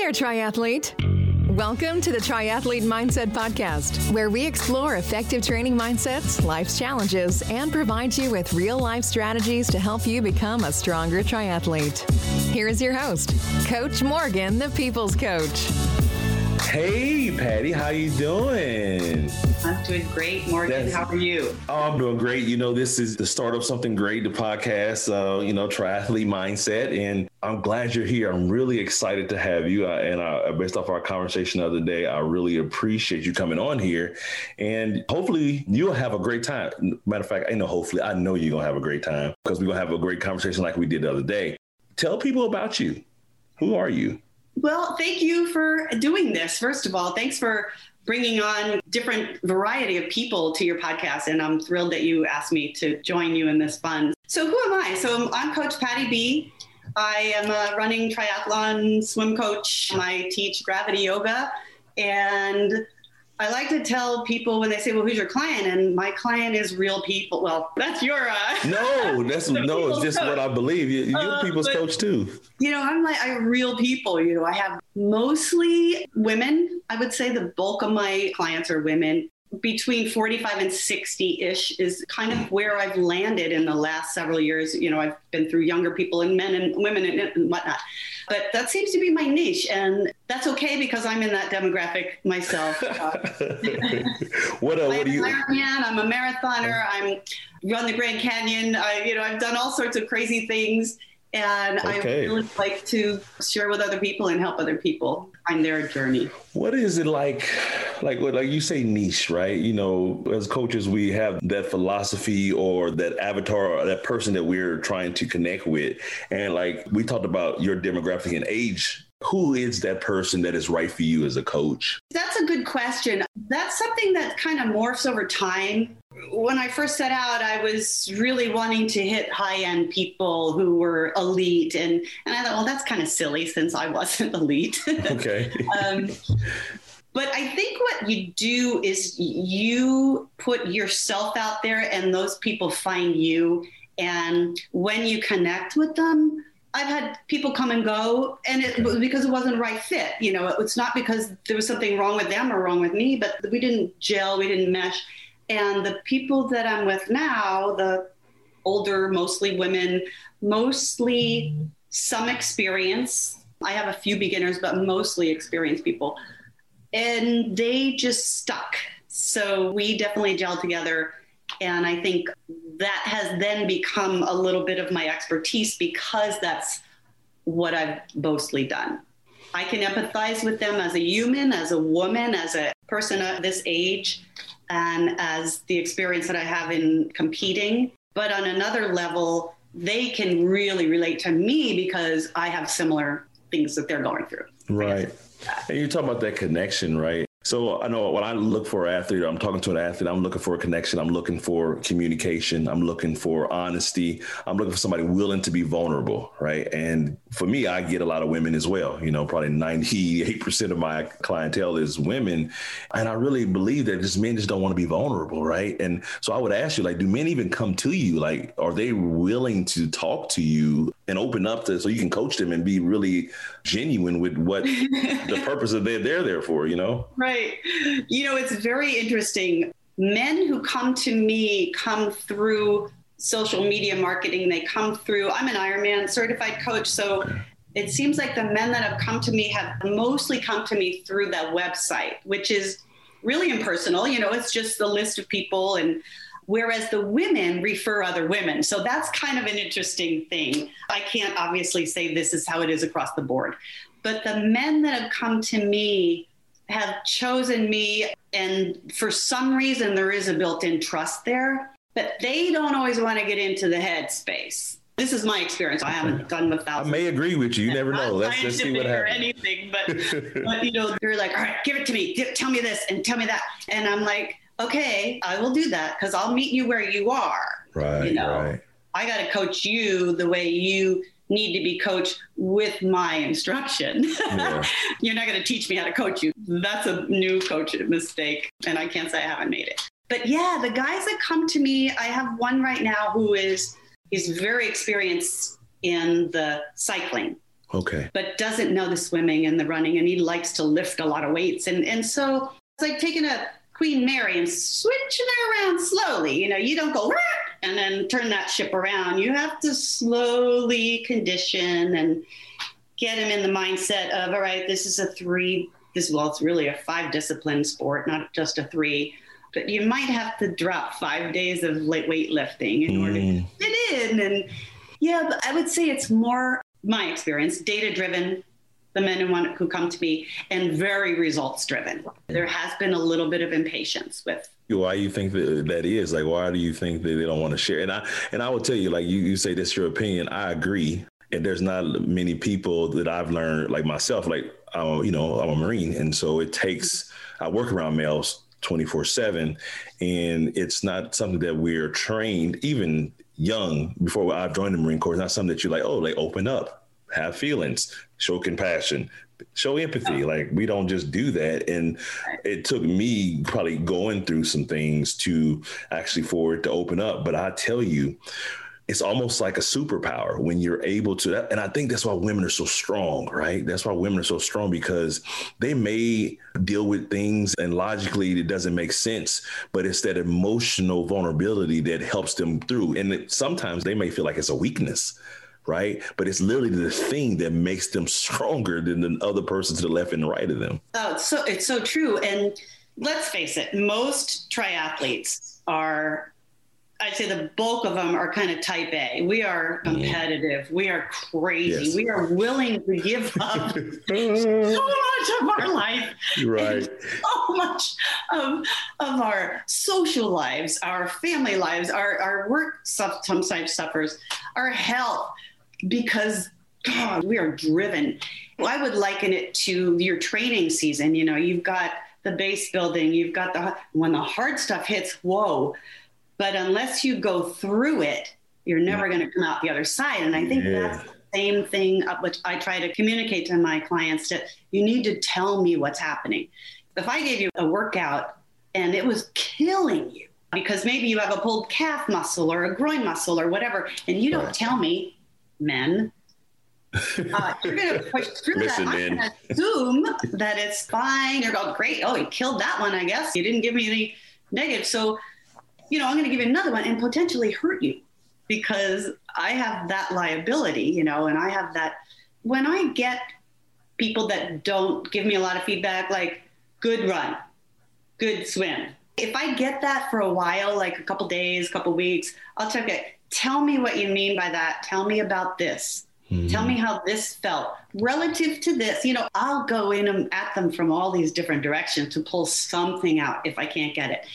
there, triathlete. Welcome to the Triathlete Mindset Podcast, where we explore effective training mindsets, life's challenges, and provide you with real life strategies to help you become a stronger triathlete. Here is your host, Coach Morgan, the People's Coach. Hey, Patty, how you doing? I'm doing great, Morgan. That's, how are you? Oh, I'm doing great. You know, this is the start of something great, the podcast, uh, you know, triathlete mindset. And I'm glad you're here. I'm really excited to have you. Uh, and uh, based off our conversation the other day, I really appreciate you coming on here. And hopefully you'll have a great time. Matter of fact, I know, hopefully, I know you're going to have a great time because we're going to have a great conversation like we did the other day. Tell people about you. Who are you? Well, thank you for doing this. First of all, thanks for bringing on different variety of people to your podcast and i'm thrilled that you asked me to join you in this fun. So who am i? So i'm coach patty b. I am a running triathlon swim coach. I teach gravity yoga and I like to tell people when they say, "Well, who's your client?" and my client is real people. Well, that's your uh, no, that's no, it's just coach. what I believe. You, are uh, people's but, coach too. You know, I'm like I real people. You know, I have mostly women. I would say the bulk of my clients are women between 45 and 60 ish is kind of where I've landed in the last several years. You know, I've been through younger people and men and women and, whatnot, but that seems to be my niche. And that's okay because I'm in that demographic myself. what, uh, what do you? Ironman, I'm a marathoner. I'm run the Grand Canyon. I, you know, I've done all sorts of crazy things and okay. I really like to share with other people and help other people find their journey. What is it like? Like, like you say, niche, right? You know, as coaches, we have that philosophy or that avatar or that person that we're trying to connect with, and like we talked about your demographic and age who is that person that is right for you as a coach? That's a good question. That's something that kind of morphs over time. When I first set out, I was really wanting to hit high end people who were elite. And, and I thought, well, that's kind of silly since I wasn't elite. Okay. um, but I think what you do is you put yourself out there and those people find you. And when you connect with them, I've had people come and go, and it was because it wasn't right fit. You know, it's not because there was something wrong with them or wrong with me, but we didn't gel, we didn't mesh. And the people that I'm with now, the older, mostly women, mostly some experience. I have a few beginners, but mostly experienced people. And they just stuck. So we definitely gelled together. And I think that has then become a little bit of my expertise because that's what I've mostly done. I can empathize with them as a human, as a woman, as a person at this age, and as the experience that I have in competing. But on another level, they can really relate to me because I have similar things that they're going through. Right. And you talk about that connection, right? So I know when I look for an athlete, I'm talking to an athlete, I'm looking for a connection, I'm looking for communication, I'm looking for honesty, I'm looking for somebody willing to be vulnerable, right? And for me, I get a lot of women as well. You know, probably 98% of my clientele is women. And I really believe that just men just don't want to be vulnerable, right? And so I would ask you, like, do men even come to you? Like, are they willing to talk to you and open up to so you can coach them and be really genuine with what the purpose of they're, they're there for, you know? Right right. You know, it's very interesting. Men who come to me come through social media marketing. They come through, I'm an Ironman certified coach. So it seems like the men that have come to me have mostly come to me through that website, which is really impersonal. You know, it's just the list of people and whereas the women refer other women. So that's kind of an interesting thing. I can't obviously say this is how it is across the board. But the men that have come to me have chosen me. And for some reason, there is a built in trust there, but they don't always want to get into the head space. This is my experience. I haven't done with thousands. I may agree with you. You never know. Let's, let's see what happens. anything, but, but you know, they're like, all right, give it to me. Give, tell me this and tell me that. And I'm like, okay, I will do that because I'll meet you where you are. Right. You know, right. I got to coach you the way you need to be coached with my instruction. Yeah. You're not going to teach me how to coach you. That's a new coach mistake. And I can't say I haven't made it. But yeah, the guys that come to me, I have one right now who is is very experienced in the cycling. Okay. But doesn't know the swimming and the running, and he likes to lift a lot of weights. And and so it's like taking a Queen Mary and switching her around slowly. You know, you don't go and then turn that ship around. You have to slowly condition and get him in the mindset of, all right, this is a three. This well, it's really a five discipline sport, not just a three. But you might have to drop five days of weight weightlifting in mm. order to mm. fit in. And yeah, but I would say it's more my experience, data driven, the men who want who come to me, and very results driven. There has been a little bit of impatience with why you think that that is like why do you think that they don't want to share and i and i will tell you like you, you say that's your opinion i agree and there's not many people that i've learned like myself like I'm, you know i'm a marine and so it takes i work around males 24 7 and it's not something that we're trained even young before I joined the Marine Corps. It's not something that you like, oh, like open up, have feelings, show compassion, show empathy. Like we don't just do that. And it took me probably going through some things to actually for it to open up. But I tell you, it's almost like a superpower when you're able to and i think that's why women are so strong right that's why women are so strong because they may deal with things and logically it doesn't make sense but it's that emotional vulnerability that helps them through and it, sometimes they may feel like it's a weakness right but it's literally the thing that makes them stronger than the other person to the left and right of them oh it's so it's so true and let's face it most triathletes are I'd say the bulk of them are kind of type A. We are competitive. We are crazy. Yes. We are willing to give up so much of our life. Right. So much of, of our social lives, our family lives, our, our work sometimes suffers, our health, because God, we are driven. I would liken it to your training season. You know, you've got the base building, you've got the, when the hard stuff hits, whoa but unless you go through it, you're never going to come out the other side. And I think yeah. that's the same thing which I try to communicate to my clients that you need to tell me what's happening. If I gave you a workout and it was killing you because maybe you have a pulled calf muscle or a groin muscle or whatever, and you don't tell me, men, uh, you're going to push through Listen, that. I'm assume that it's fine. You're going, great. Oh, you killed that one, I guess. You didn't give me any negative. So you know, I'm going to give you another one and potentially hurt you because I have that liability, you know, and I have that. When I get people that don't give me a lot of feedback, like good run, good swim, if I get that for a while, like a couple days, couple weeks, I'll check it. Tell me what you mean by that. Tell me about this. Mm-hmm. Tell me how this felt relative to this. You know, I'll go in at them from all these different directions to pull something out if I can't get it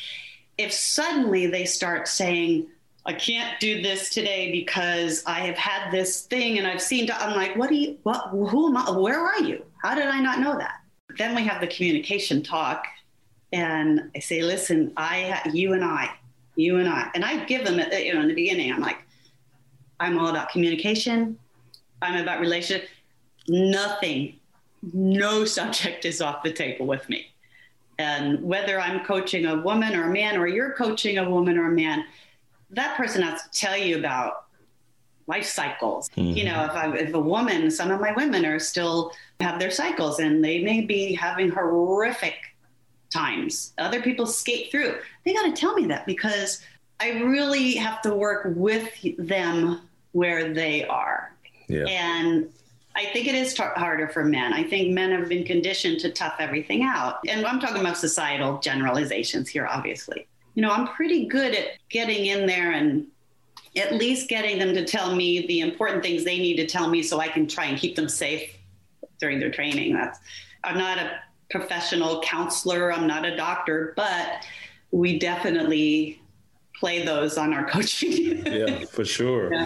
if suddenly they start saying, I can't do this today because I have had this thing and I've seen, I'm like, what do you, what, who am I, where are you? How did I not know that? Then we have the communication talk and I say, listen, I, you and I, you and I, and I give them, you know, in the beginning, I'm like, I'm all about communication. I'm about relationship. Nothing, no subject is off the table with me. And whether I'm coaching a woman or a man, or you're coaching a woman or a man, that person has to tell you about life cycles. Mm-hmm. You know, if, I, if a woman, some of my women are still have their cycles and they may be having horrific times. Other people skate through. They got to tell me that because I really have to work with them where they are. Yeah. And I think it is t- harder for men. I think men have been conditioned to tough everything out. And I'm talking about societal generalizations here, obviously. You know, I'm pretty good at getting in there and at least getting them to tell me the important things they need to tell me so I can try and keep them safe during their training. That's I'm not a professional counselor, I'm not a doctor, but we definitely play those on our coaching. yeah, for sure. Yeah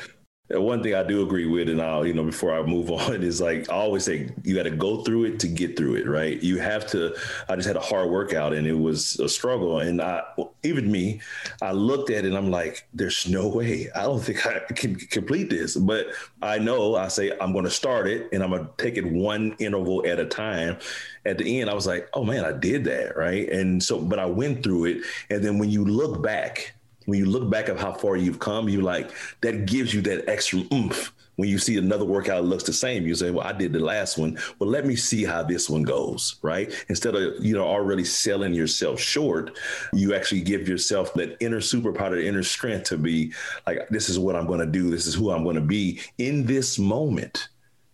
one thing I do agree with, and I'll, you know, before I move on, is like I always say, you got to go through it to get through it, right? You have to. I just had a hard workout, and it was a struggle, and I, even me, I looked at it, and I'm like, there's no way. I don't think I can complete this, but I know. I say I'm going to start it, and I'm going to take it one interval at a time. At the end, I was like, oh man, I did that, right? And so, but I went through it, and then when you look back when you look back at how far you've come, you like that gives you that extra oomph when you see another workout looks the same, you say, "Well, I did the last one. Well, let me see how this one goes." Right? Instead of you know already selling yourself short, you actually give yourself that inner superpower, that inner strength to be like, "This is what I'm going to do. This is who I'm going to be in this moment."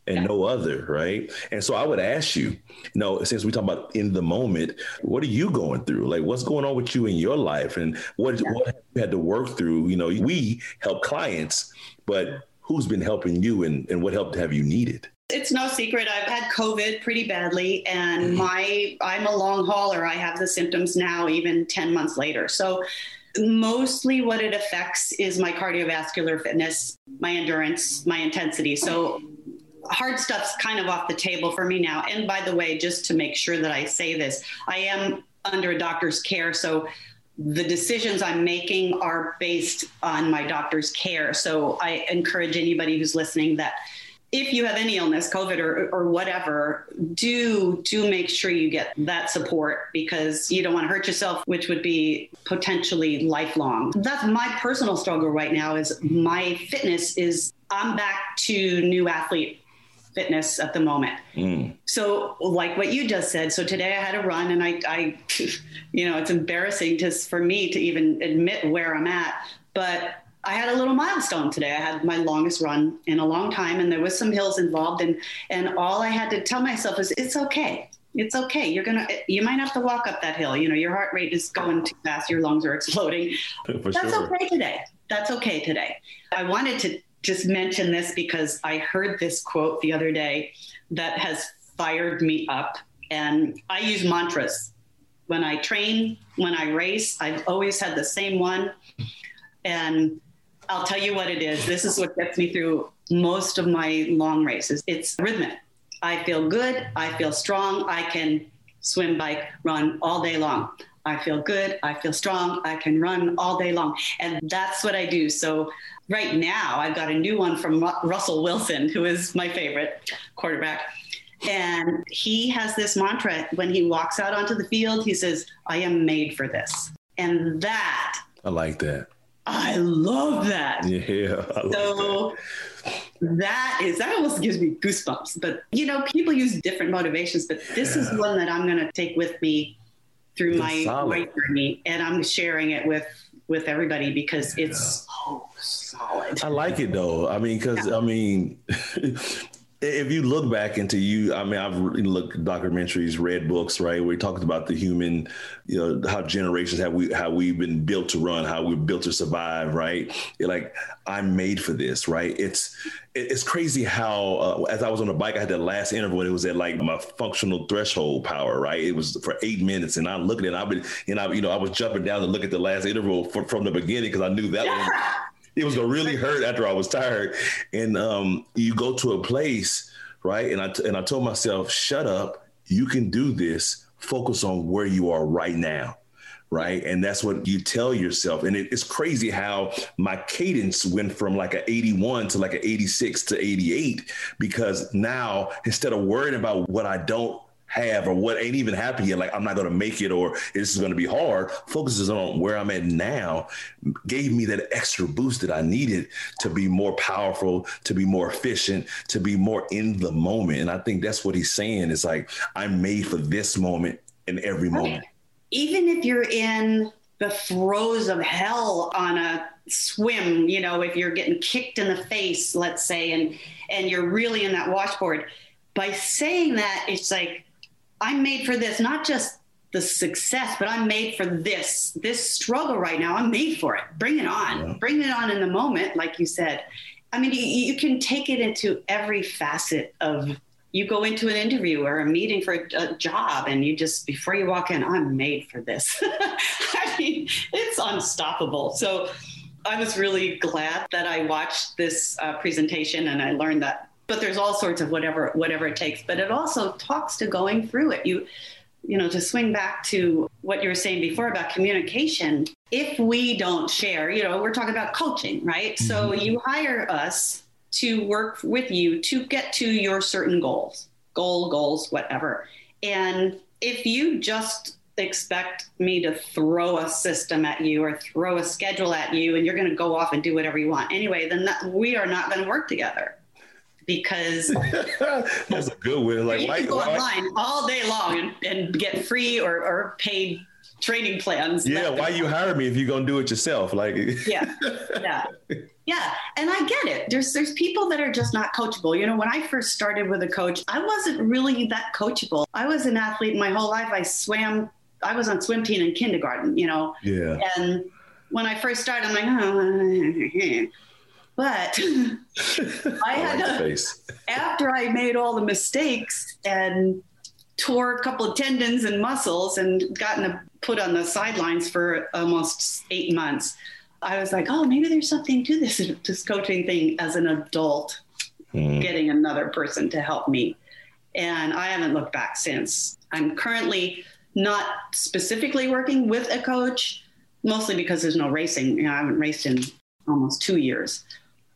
And no other, right? And so I would ask you, you know, since we talk about in the moment, what are you going through? Like, what's going on with you in your life, and what yeah. what you had to work through? You know, we help clients, but who's been helping you, and and what help have you needed? It's no secret. I've had COVID pretty badly, and mm-hmm. my I'm a long hauler. I have the symptoms now, even ten months later. So mostly what it affects is my cardiovascular fitness, my endurance, my intensity. So hard stuff's kind of off the table for me now. And by the way, just to make sure that I say this, I am under a doctor's care. So the decisions I'm making are based on my doctor's care. So I encourage anybody who's listening that if you have any illness, COVID or, or whatever, do do make sure you get that support because you don't want to hurt yourself, which would be potentially lifelong. That's my personal struggle right now. Is my fitness is I'm back to new athlete fitness at the moment. Mm. So, like what you just said, so today I had a run, and I, I, you know, it's embarrassing just for me to even admit where I'm at, but I had a little milestone today. I had my longest run in a long time, and there was some hills involved, and and all I had to tell myself is it's okay. It's okay. You're gonna. You might have to walk up that hill. You know, your heart rate is going too fast. Your lungs are exploding. For That's sure. okay today. That's okay today. I wanted to just mention this because I heard this quote the other day that has fired me up. And I use mantras when I train, when I race. I've always had the same one. And I'll tell you what it is. This is what gets me through most of my long races. It's rhythmic. I feel good. I feel strong. I can swim, bike, run all day long. I feel good. I feel strong. I can run all day long. And that's what I do. So right now, I've got a new one from Russell Wilson, who is my favorite quarterback. And he has this mantra when he walks out onto the field, he says, I am made for this. And that. I like that. I love that. Yeah. I so that. that is, that almost gives me goosebumps. But, you know, people use different motivations, but this yeah. is one that I'm going to take with me through my, my journey. And I'm sharing it with with everybody because it's so solid. I like it though. I mean, because yeah. I mean, if you look back into you, I mean, I've looked documentaries, read books, right? Where he talks about the human, you know, how generations have we how we've been built to run, how we're built to survive, right? You're like, I'm made for this, right? It's it's crazy how uh, as I was on the bike, I had that last interval, and it was at like my functional threshold power, right? It was for eight minutes, and I'm looking at, it, I've been, and I, you know, I was jumping down to look at the last interval for, from the beginning because I knew that yeah. one it was gonna really hurt after I was tired. And um, you go to a place, right? And I t- and I told myself, shut up. You can do this. Focus on where you are right now. Right. And that's what you tell yourself. And it, it's crazy how my cadence went from like an 81 to like an 86 to 88 because now instead of worrying about what I don't have or what ain't even happened yet, like I'm not going to make it or this is going to be hard, focuses on where I'm at now, gave me that extra boost that I needed to be more powerful, to be more efficient, to be more in the moment. And I think that's what he's saying is like, I'm made for this moment in every moment. Even if you're in the throes of hell on a swim, you know, if you're getting kicked in the face, let's say, and and you're really in that washboard, by saying that, it's like I'm made for this, not just the success, but I'm made for this, this struggle right now. I'm made for it. Bring it on. Yeah. Bring it on in the moment, like you said. I mean, you, you, can take it into every facet of you go into an interview or a meeting for a, a job and you just before you walk in i'm made for this i mean it's unstoppable so i was really glad that i watched this uh, presentation and i learned that but there's all sorts of whatever whatever it takes. But it also talks to going through it. You you know to swing back to what you were saying before about communication if we don't share you know we're talking about coaching right? Mm-hmm. so you hire us to work with you to get to your certain goals goal goals whatever. And if you just expect me to throw a system at you or throw a schedule at you and you're going to go off and do whatever you want anyway then that, we are not going to work together because that's a good one. Like you why, can go why, online all day long and, and get free or, or paid training plans. Yeah, why you hire me if you're gonna do it yourself? Like yeah yeah yeah and i get it there's there's people that are just not coachable you know when i first started with a coach i wasn't really that coachable i was an athlete my whole life i swam i was on swim team in kindergarten you know Yeah. and when i first started i'm like oh. But i had like to face. after I made all the mistakes and tore a couple of tendons and muscles and gotten a, put on the sidelines for almost eight months, I was like, oh, maybe there's something to this this coaching thing as an adult, Mm. getting another person to help me. And I haven't looked back since. I'm currently not specifically working with a coach, mostly because there's no racing. You know, I haven't raced in almost two years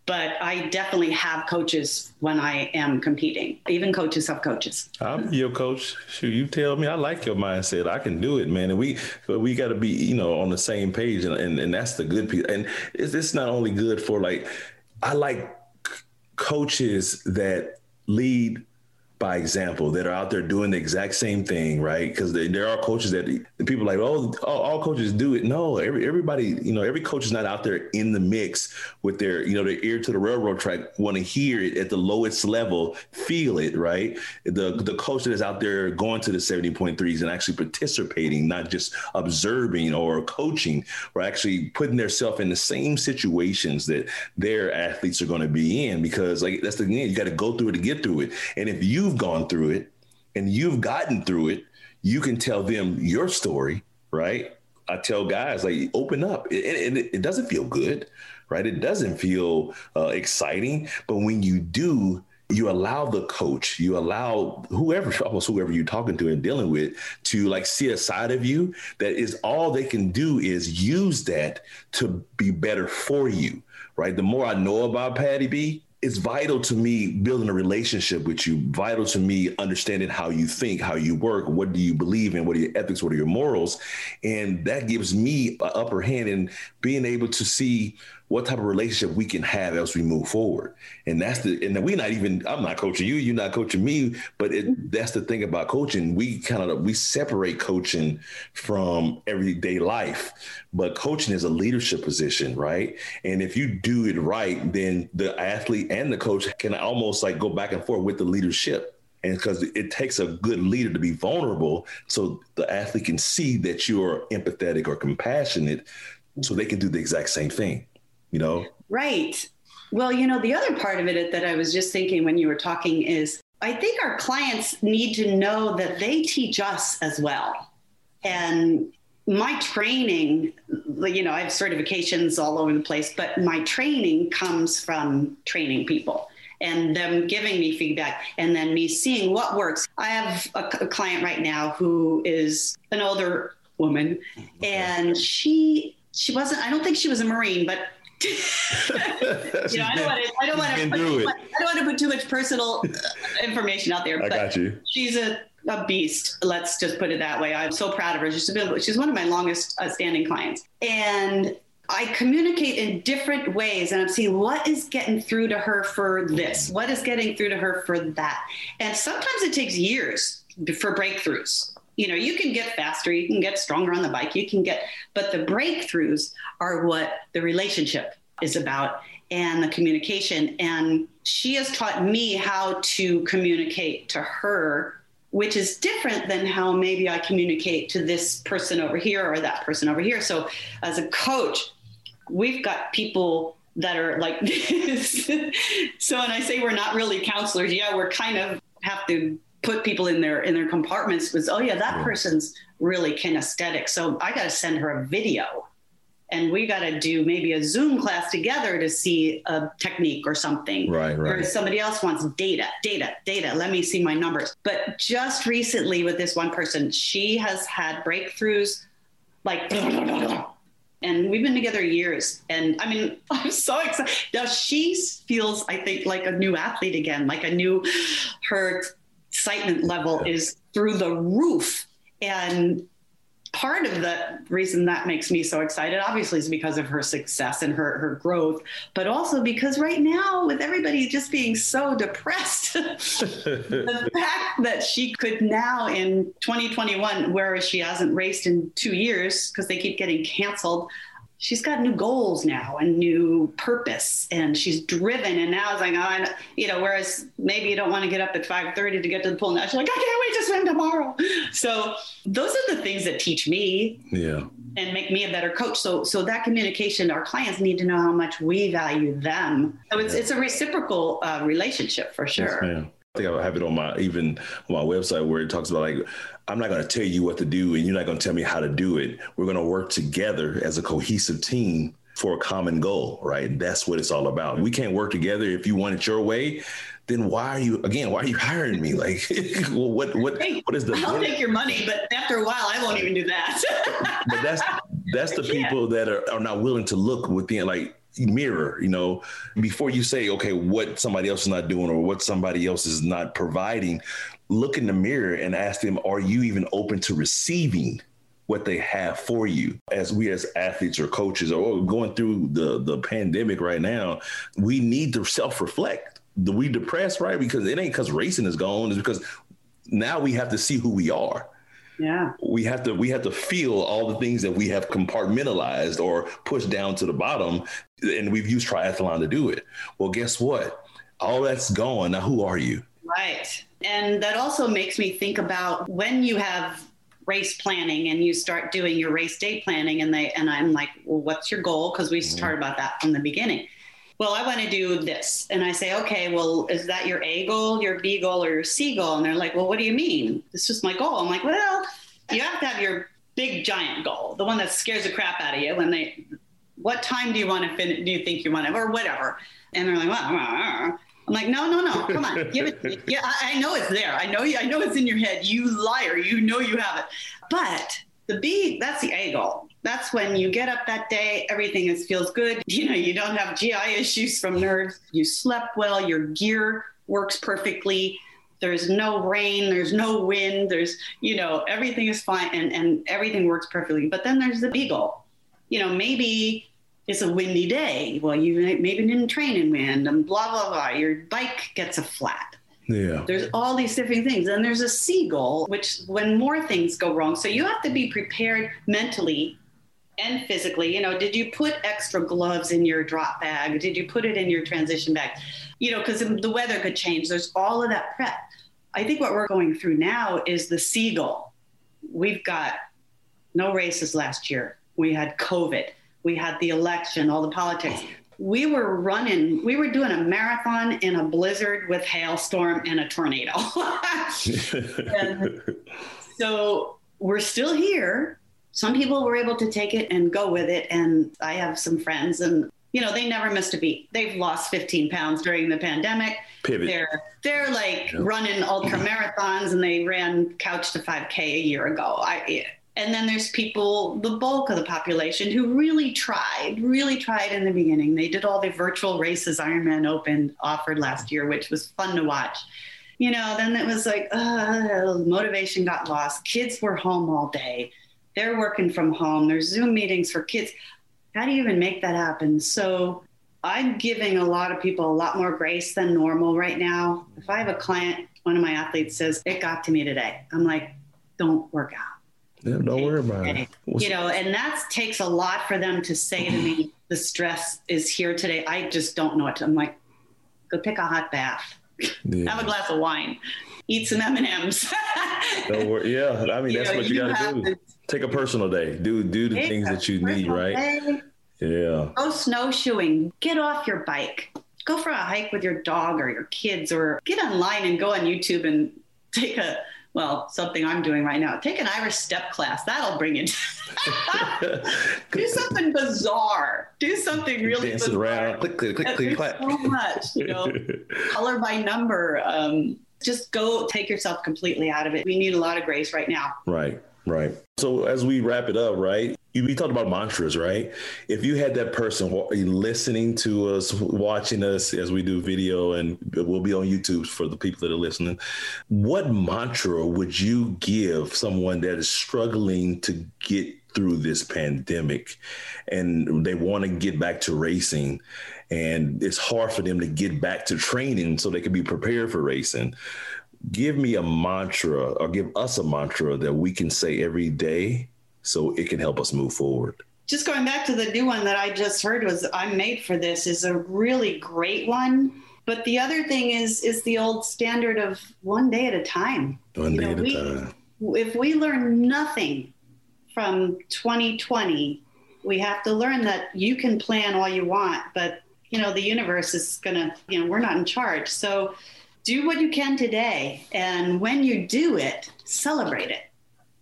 but I definitely have coaches when I am competing. Even coaches have coaches. I'm your coach. Shoot, you tell me. I like your mindset. I can do it, man. And we but we got to be, you know, on the same page, and and, and that's the good piece. And it's, it's not only good for like, I like coaches that lead by example that are out there doing the exact same thing, right? Because there are coaches that the people like, oh, all, all coaches do it. No, every everybody, you know, every coach is not out there in the mix with their, you know, their ear to the railroad track, want to hear it at the lowest level, feel it, right? The the coach that is out there going to the 70.3s and actually participating, not just observing or coaching, or actually putting themselves in the same situations that their athletes are going to be in. Because like that's the thing, you got to go through it to get through it. And if you've gone through it and you've gotten through it, you can tell them your story, right? I tell guys like open up. It, it, it doesn't feel good, right? It doesn't feel uh, exciting, but when you do, you allow the coach, you allow whoever, almost whoever you're talking to and dealing with, to like see a side of you that is all they can do is use that to be better for you, right? The more I know about Patty B, it's vital to me building a relationship with you vital to me understanding how you think how you work what do you believe in what are your ethics what are your morals? And that gives me an upper hand in being able to see what type of relationship we can have as we move forward. And that's the and we're not even i'm not coaching you you're not coaching me but it, mm-hmm. that's the thing about coaching. We kind of we separate coaching from everyday life but coaching is a leadership position right? And if you do it right then the athlete and the coach can almost like go back and forth with the leadership. And because it takes a good leader to be vulnerable so the athlete can see that you're empathetic or compassionate so they can do the exact same thing you know Right. Well, you know, the other part of it that I was just thinking when you were talking is I think our clients need to know that they teach us as well. And my training, you know, I have certifications all over the place, but my training comes from training people and them giving me feedback and then me seeing what works. I have a, a client right now who is an older woman and she she wasn't I don't think she was a marine, but you know, I don't want to. I don't want to. through it. I don't want to put too much personal uh, information out there. I but got you. She's a, a beast. Let's just put it that way. I'm so proud of her. She's been, she's one of my longest uh, standing clients, and I communicate in different ways, and I'm seeing what is getting through to her for this, what is getting through to her for that, and sometimes it takes years for breakthroughs you know you can get faster you can get stronger on the bike you can get but the breakthroughs are what the relationship is about and the communication. And she has taught me how to communicate to her which is different than how maybe i communicate to this person over here or that person over here. So as a coach we've got people that are like this. So when i say we're not really counselors yeah we're kind of have to put people in their in their compartments was oh yeah that person's really kinesthetic. So i got to send her a video. And we got to do maybe a zoom class together to see a technique or something. Right, or right. somebody else wants data data data. Let me see my numbers. But just recently with this one person she has had breakthroughs like and we've been together years. And i mean i'm so excited now she feels i think like a new athlete again like a new her excitement level is through the roof. And part of the reason that makes me so excited obviously is because of her success and her, her growth but also because right now with everybody just being so depressed the fact that she could now in 2021 whereas she hasn't raced in two years because they keep getting canceled she's got new goals now and new purpose and she's driven. And now it's like oh, you know whereas maybe you don't want to get up at 5.30 to get to the pool. Now she's like i can't wait to swim tomorrow. So those are the things that teach me yeah. and make me a better coach. So so that communication our clients need to know how much we value them. So it's, yeah. it's a reciprocal uh, relationship for sure. yes, I think I have it on my even on my website where it talks about like I'm not going to tell you what to do and you're not going to tell me how to do it. We're going to work together as a cohesive team for a common goal, right? That's what it's all about. We can't work together if you want it your way. Then why are you again? Why are you hiring me? Like, well, what what hey, what is the? I'll take your money, but after a while, I won't even do that. but that's that's the people that are, are not willing to look within. Like mirror, you know, before you say, okay, what somebody else is not doing or what somebody else is not providing, look in the mirror and ask them, are you even open to receiving what they have for you? As we as athletes or coaches or going through the, the pandemic right now, we need to self-reflect. Do we depressed, right? Because it ain't because racing is gone, it's because now we have to see who we are. Yeah. We have to we have to feel all the things that we have compartmentalized or pushed down to the bottom and we've used triathlon to do it. Well guess what? All that's gone. Now who are you? Right and that also makes me think about when you have race planning and you start doing your race day planning and they and i'm like well what's your goal because we mm-hmm. started about that from the beginning well, I want to do this. And I say, okay, well, is that your A goal, your B goal, or your C goal? And they're like, well, what do you mean? It's just my goal. I'm like, well, you have to have your big giant goal, the one that scares the crap out of you when they, what time do you want to finish? Do you think you want to, or whatever? And they're like, well, I'm like, no, no, no, come on, give it. Yeah, I, I know it's there. I know, you, I know it's in your head. You liar. You know you have it. But the B, that's the A goal that's when you get up that day, everything is, feels good. You know, you don't have GI issues from nerves. You slept well, your gear works perfectly. There's no rain, there's no wind, there's, you know, everything is fine and, and everything works perfectly. But then there's the B goal. You know, maybe it's a windy day. Well, you maybe didn't train in wind and blah, blah, blah. Your bike gets a flat. Yeah. There's all these different things. And there's a C goal, which when more things go wrong. So you have to be prepared mentally and physically you know did you put extra gloves in your drop bag did you put it in your transition bag you know because the weather could change there's all of that prep i think what we're going through now is the C goal we've got no races last year we had covid we had the election all the politics we were running we were doing a marathon in a blizzard with hailstorm and a tornado and so we're still here some people were able to take it and go with it. And I have some friends and you know, they never missed a beat. They've lost 15 pounds during the pandemic. Pivot. They're they're like running ultra marathons and they ran couch to 5k a year ago. I and then there's people, the bulk of the population, who really tried, really tried in the beginning. They did all the virtual races Ironman Open offered last year, which was fun to watch. You know, then it was like, uh, motivation got lost. Kids were home all day they're working from home. There's Zoom meetings for kids. How do you even make that happen? So I'm giving a lot of people a lot more grace than normal right now. If I have a client, one of my athletes says, It got to me today, I'm like, Don't work out. Yeah, don't worry about it. You know, and that takes a lot for them to say to me, mm-hmm. The stress is here today. I just don't know what to. I'm like, Go take a hot bath, yeah. have a glass of wine, eat some M&Ms. don't worry. Yeah, I mean, that's know, what you, you got to do. Take a personal day. Do do the Take things that you need, right? Day. Yeah. Go snowshoeing. Get off your bike. Go for a hike with your dog or your kids, or get online and go on YouTube and take a well, something I'm doing right now. Take an Irish step class. That'll bring it. Do something bizarre. Do something really bizarre. around. Click, click, click, click. So much, you know, color by number. Um, just go take yourself completely out of it. We need a lot of grace right now. Right. Right. So as we wrap it up, right? You talked about mantras, right? If you had that person listening to us, watching us as we do video, and we'll be on YouTube for the people that are listening, what mantra would you give someone that is struggling to get through this pandemic and they want to get back to racing and it's hard for them to get back to training so they can be prepared for racing? Give me a mantra or give us a mantra that we can say every day so it can help us move forward. Just going back to the new one that I just heard was I'm made for this is a really great one. But the other thing is is the old standard of one day at a time. One you day know, at we, a time. If we learn nothing from 2020, we have to learn that you can plan all you want, but you know the universe is gonna you know we're not in charge. So do what you can today, and when you do it, celebrate it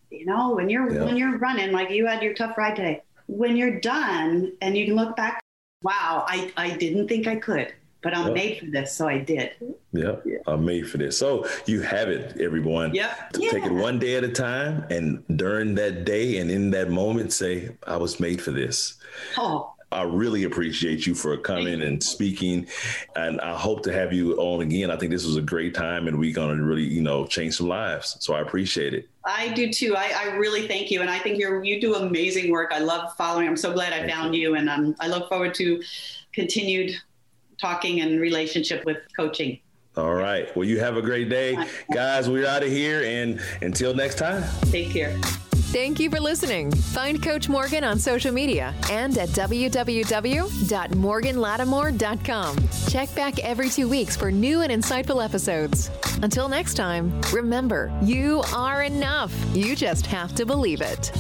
you know, when you're yeah. when you're running, like you had your tough ride today, when you're done and you can look back, wow, I, I didn't think I could, but I'm made for this, so I did. Yep, yeah, I'm made for this. So you have it, everyone. Yep. Yeah. Take it one day at a time, and during that day and in that moment, say, I was made for this. Oh, I really appreciate you for coming and speaking, and I hope to have you on again. I think this was a great time, and we're going to really, you know, change some lives. So I appreciate it. I do too. I, I really thank you, and I think you you do amazing work. I love following. I'm so glad I thank found you, you and um, I look forward to continued talking and relationship with coaching. All right. Well, you have a great day, guys. We're out of here, and until next time. Take care. Thank you for listening. Find Coach Morgan on social media and at www.morganlattimore.com. Check back every two weeks for new and insightful episodes. Until next time, remember, you are enough. You just have to believe it.